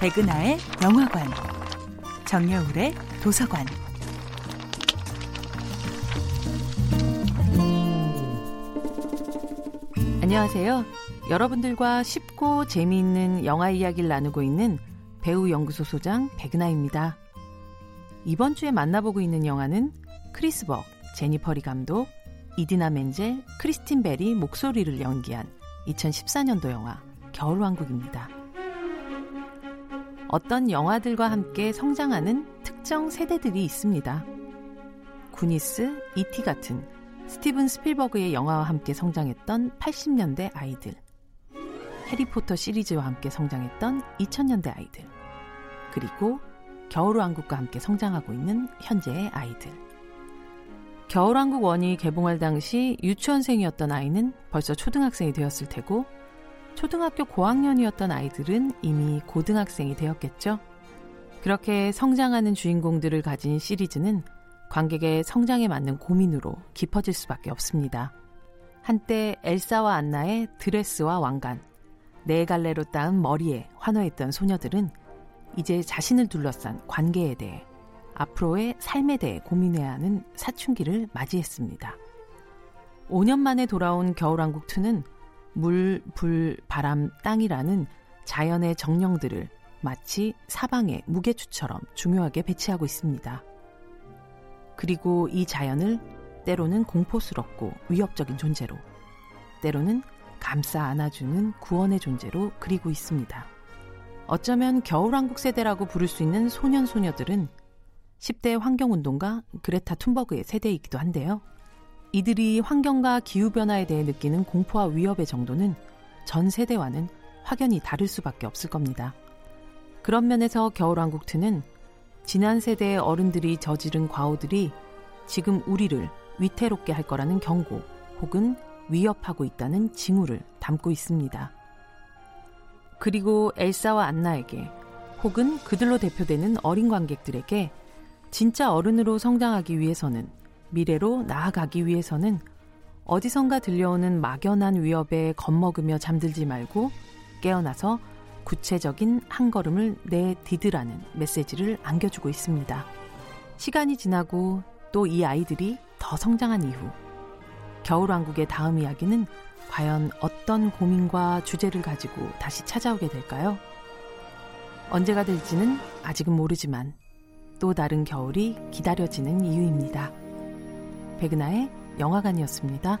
백은하의 영화관, 정여울의 도서관. 안녕하세요. 여러분들과 쉽고 재미있는 영화 이야기를 나누고 있는 배우 연구소 소장 백은하입니다. 이번 주에 만나보고 있는 영화는 크리스 벅, 제니퍼리 감독, 이디나 멘젤, 크리스틴 벨이 목소리를 연기한 2014년도 영화 겨울왕국입니다. 어떤 영화들과 함께 성장하는 특정 세대들이 있습니다. 구니스, 이티 같은 스티븐 스필버그의 영화와 함께 성장했던 80년대 아이들. 해리포터 시리즈와 함께 성장했던 2000년대 아이들. 그리고 겨울왕국과 함께 성장하고 있는 현재의 아이들. 겨울왕국 원이 개봉할 당시 유치원생이었던 아이는 벌써 초등학생이 되었을 테고 초등학교 고학년이었던 아이들은 이미 고등학생이 되었겠죠. 그렇게 성장하는 주인공들을 가진 시리즈는 관객의 성장에 맞는 고민으로 깊어질 수밖에 없습니다. 한때 엘사와 안나의 드레스와 왕관, 네 갈래로 따은 머리에 환호했던 소녀들은 이제 자신을 둘러싼 관계에 대해 앞으로의 삶에 대해 고민해야 하는 사춘기를 맞이했습니다. 5년 만에 돌아온 겨울왕국2는 물, 불, 바람, 땅이라는 자연의 정령들을 마치 사방의 무게추처럼 중요하게 배치하고 있습니다. 그리고 이 자연을 때로는 공포스럽고 위협적인 존재로, 때로는 감싸 안아주는 구원의 존재로 그리고 있습니다. 어쩌면 겨울왕국 세대라고 부를 수 있는 소년 소녀들은 10대 환경운동가 그레타 툰버그의 세대이기도 한데요. 이들이 환경과 기후변화에 대해 느끼는 공포와 위협의 정도는 전 세대와는 확연히 다를 수밖에 없을 겁니다. 그런 면에서 겨울왕국 2는 지난 세대의 어른들이 저지른 과오들이 지금 우리를 위태롭게 할 거라는 경고 혹은 위협하고 있다는 징후를 담고 있습니다. 그리고 엘사와 안나에게 혹은 그들로 대표되는 어린 관객들에게 진짜 어른으로 성장하기 위해서는 미래로 나아가기 위해서는 어디선가 들려오는 막연한 위협에 겁먹으며 잠들지 말고 깨어나서 구체적인 한 걸음을 내디드라는 메시지를 안겨주고 있습니다. 시간이 지나고 또 이 아이들이 더 성장한 이후 겨울왕국의 다음 이야기는 과연 어떤 고민과 주제를 가지고 다시 찾아오게 될까요? 언제가 될지는 아직은 모르지만 또 다른 겨울이 기다려지는 이유입니다. 백은하의 영화관이었습니다.